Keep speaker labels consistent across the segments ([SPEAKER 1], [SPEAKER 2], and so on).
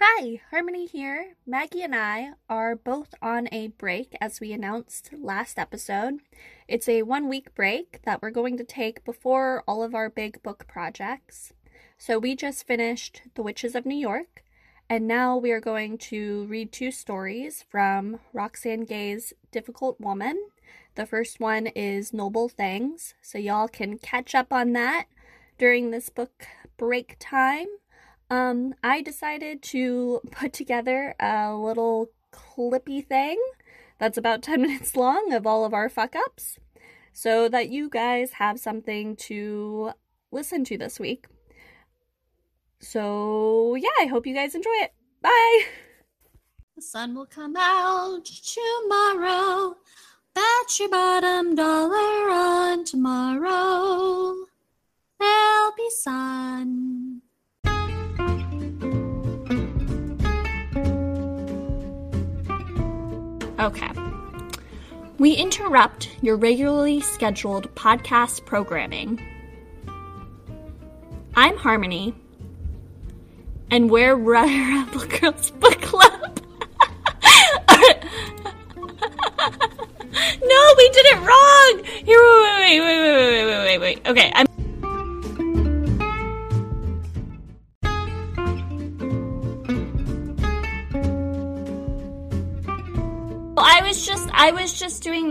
[SPEAKER 1] Hi, Harmony here. Maggie and I are both on a break as we announced last episode. It's a one week break that we're going to take before all of our big book projects. So we just finished The Witches of New York, and now we are going to read two stories from Roxane Gay's Difficult Woman. The first one is Noble Things, so y'all can catch up on that during this book break time. Um, I decided to put together a little clippy thing that's about 10 minutes long of all of our fuck ups so that you guys have something to listen to this week. So, yeah, I hope you guys enjoy it. Bye.
[SPEAKER 2] The sun will come out tomorrow. Bet your bottom dollar on tomorrow. There'll be sun.
[SPEAKER 1] Okay. We interrupt your regularly scheduled podcast programming. I'm Harmony, and we're Rebel Girls Book Club. no, we did it wrong. Here, wait, wait, wait, wait, wait, wait, wait, wait. Okay, I'm.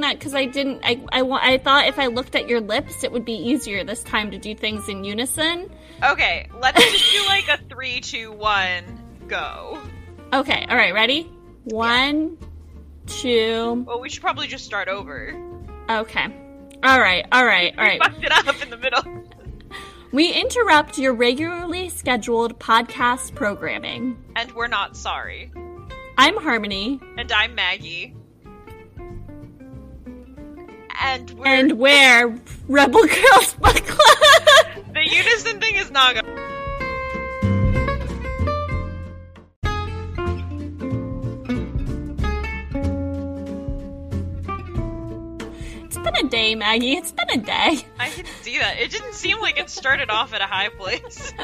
[SPEAKER 1] That because I didn't I, I I thought if I looked at your lips it would be easier this time to do things in unison.
[SPEAKER 3] Okay, let's just do like a three, two, one, go.
[SPEAKER 1] Okay, all right, ready? One, two.
[SPEAKER 3] Well, we should probably just start over.
[SPEAKER 1] Okay. All right, all right, all right.
[SPEAKER 3] We fucked it up in the middle.
[SPEAKER 1] We interrupt your regularly scheduled podcast programming.
[SPEAKER 3] And we're not sorry.
[SPEAKER 1] I'm Harmony,
[SPEAKER 3] And I'm Maggie. And we're
[SPEAKER 1] and we're Rebel Girls Book Club.
[SPEAKER 3] the unison thing is not going.
[SPEAKER 1] It's been a day, Maggie. It's been a day.
[SPEAKER 3] I can see that. It didn't seem like it started off at a high place.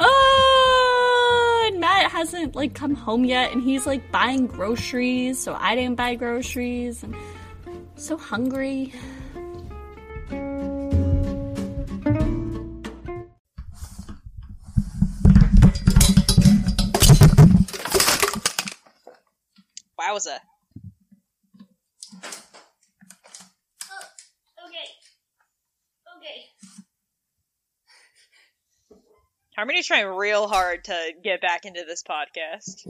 [SPEAKER 1] Oh, and Matt hasn't like come home yet, and he's like buying groceries, so I didn't buy groceries, and so hungry.
[SPEAKER 3] Wowza.
[SPEAKER 1] Oh, okay. Okay.
[SPEAKER 3] Harmony's trying real hard to get back into this podcast.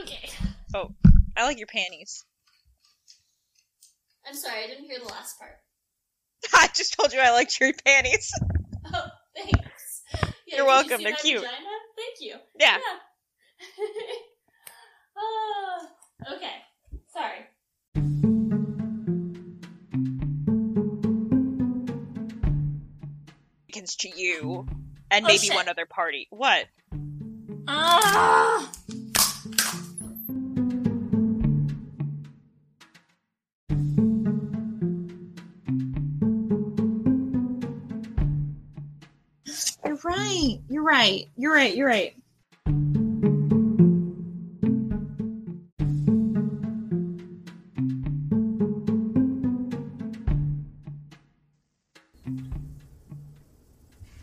[SPEAKER 1] Okay.
[SPEAKER 3] Oh, I like your panties.
[SPEAKER 1] I'm sorry, I didn't hear the last part.
[SPEAKER 3] I just told you I liked your panties.
[SPEAKER 1] Oh, thanks. Yeah,
[SPEAKER 3] You're welcome,
[SPEAKER 1] You
[SPEAKER 3] they're cute.
[SPEAKER 1] Vagina? Thank you.
[SPEAKER 3] Yeah.
[SPEAKER 1] oh, okay. Sorry.
[SPEAKER 3] To you. And
[SPEAKER 1] Oh,
[SPEAKER 3] maybe
[SPEAKER 1] shit.
[SPEAKER 3] one other party. What?
[SPEAKER 1] Ah.
[SPEAKER 2] Right. You're right. You're right. You're right.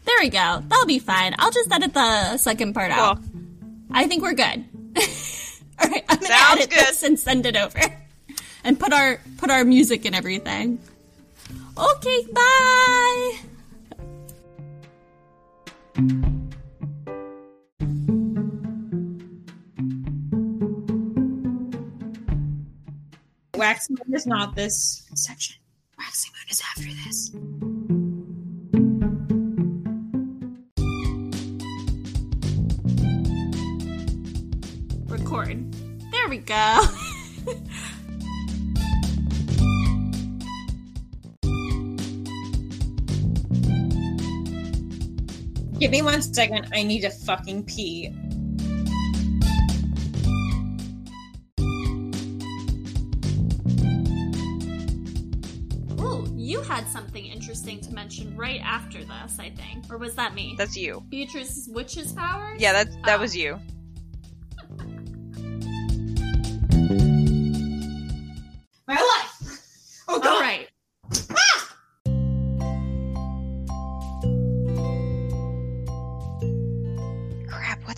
[SPEAKER 1] There we go. That'll be fine. I'll just edit the second part out. I think we're good. All right, I'm gonna
[SPEAKER 3] Sounds
[SPEAKER 1] edit
[SPEAKER 3] good.
[SPEAKER 1] this and send it over, and put our put our music and everything. Okay, bye.
[SPEAKER 2] Waxy Moon is not this section. Waxy Moon is after this.
[SPEAKER 1] Record. There we go.
[SPEAKER 2] Give me one second. I need to fucking pee.
[SPEAKER 1] Ooh, you had something interesting to mention right after this, I think. Or was that me?
[SPEAKER 3] That's you.
[SPEAKER 1] Beatrice's witch's powers?
[SPEAKER 3] Yeah, that that
[SPEAKER 1] Oh.
[SPEAKER 3] was you.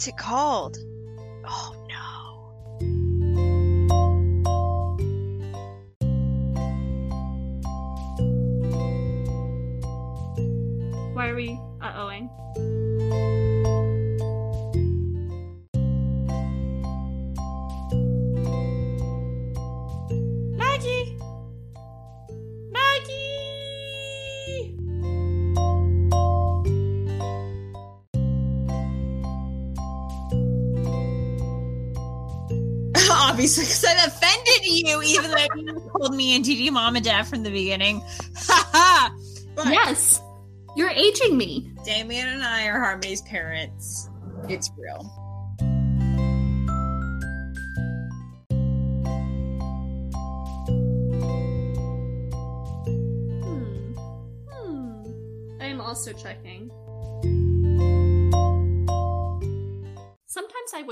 [SPEAKER 3] What's it called? Oh no.
[SPEAKER 1] Why are we uh ohing?
[SPEAKER 2] Obviously, because I've offended you, even though you called me and NTD mom and dad from the beginning. Ha ha! But
[SPEAKER 1] Yes! You're aging me.
[SPEAKER 2] Damien and I are Harmony's parents. It's real.
[SPEAKER 1] Hmm. Hmm. I am also checking.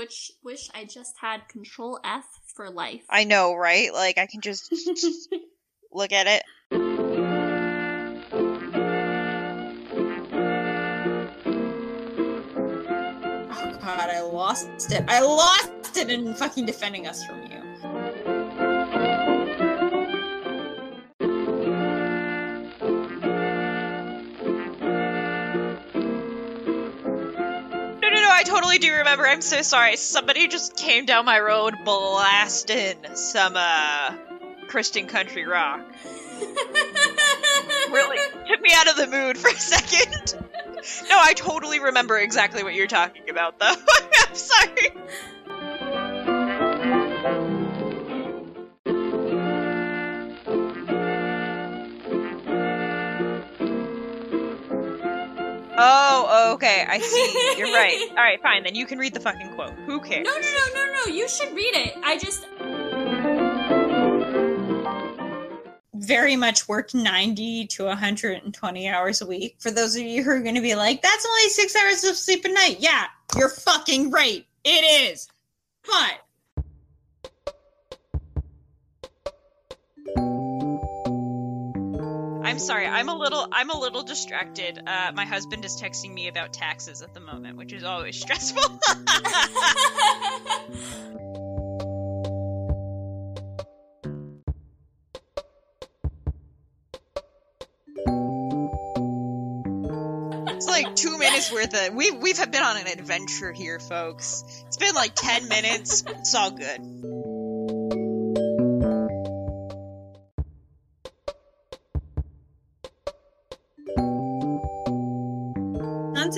[SPEAKER 1] Sometimes I wish wish I just had Control F for life.
[SPEAKER 3] I know, right? Like I can just look at it.
[SPEAKER 2] Oh god, I lost it. I lost it in fucking defending us from you.
[SPEAKER 3] I totally do remember. I'm so sorry. Somebody just came down my road blasting some uh Christian country rock. Really took me out of the mood for a second. No, I totally remember exactly what you're talking about though. I'm sorry. Oh, okay. I see. You're right. All right, fine. Then you can read the fucking quote. Who cares?
[SPEAKER 1] No, no, no, no, no. You should read it. I just.
[SPEAKER 2] Very much work 90 to 120 hours a week. For those of you who are going to be like, that's only six hours of sleep a night. Yeah, you're fucking right. It is. But
[SPEAKER 3] sorry. I'm a little. I'm a little distracted. Uh, my husband is texting me about taxes at the moment, which is always stressful. it's like two minutes worth of. We've we've been on an adventure here, folks. It's been like ten minutes. It's all good.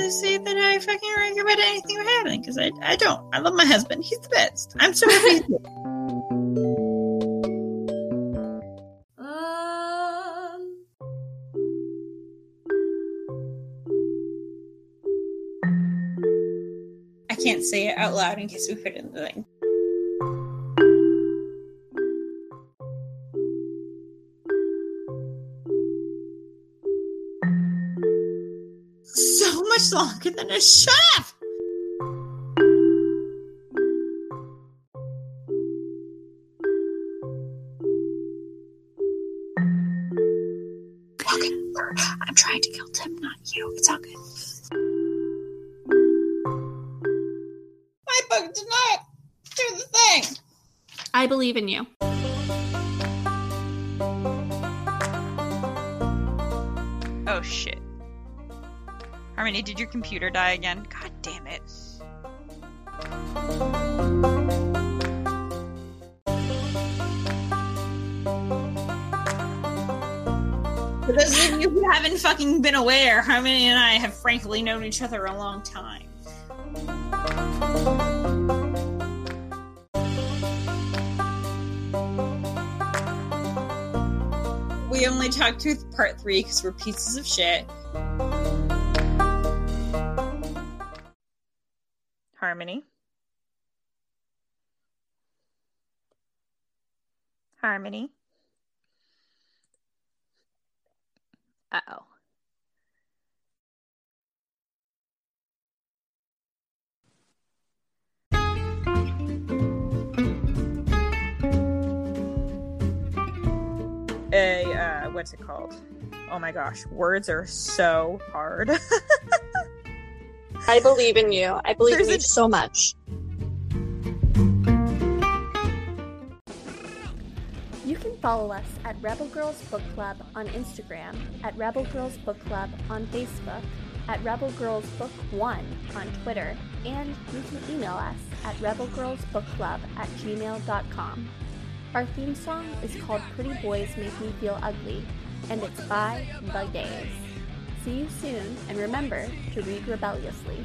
[SPEAKER 2] To say that I fucking regret anything happening, because I, I don't. I love my husband. He's the best. I'm so happy.
[SPEAKER 1] um.
[SPEAKER 2] I can't say it out loud in case we put it in the thing. So longer than a shut up. Okay, I'm trying to kill Tim, not you. It's all good. My book did not do the thing.
[SPEAKER 1] I believe in you.
[SPEAKER 3] Oh shit. Harmony, did your computer die again? God damn it.
[SPEAKER 2] For those of you who haven't fucking been aware, Harmony and I have frankly known each other a long time. We only talked to part three because we're pieces of shit.
[SPEAKER 3] Harmony. Harmony.
[SPEAKER 1] Uh oh.
[SPEAKER 2] A uh, what's it called? Oh my gosh, words are so hard.
[SPEAKER 4] I believe in you. I believe
[SPEAKER 2] There's
[SPEAKER 4] in you
[SPEAKER 2] a-
[SPEAKER 4] so much.
[SPEAKER 1] You can follow us at Rebel Girls Book Club on Instagram, at Rebel Girls Book Club on Facebook, at Rebel Girls Book One on Twitter, and you can email us at rebelgirlsbookclub at gmail.com. Our theme song is called Pretty Boys Make Me Feel Ugly, and it's by The Gays. See you soon, and remember to read rebelliously.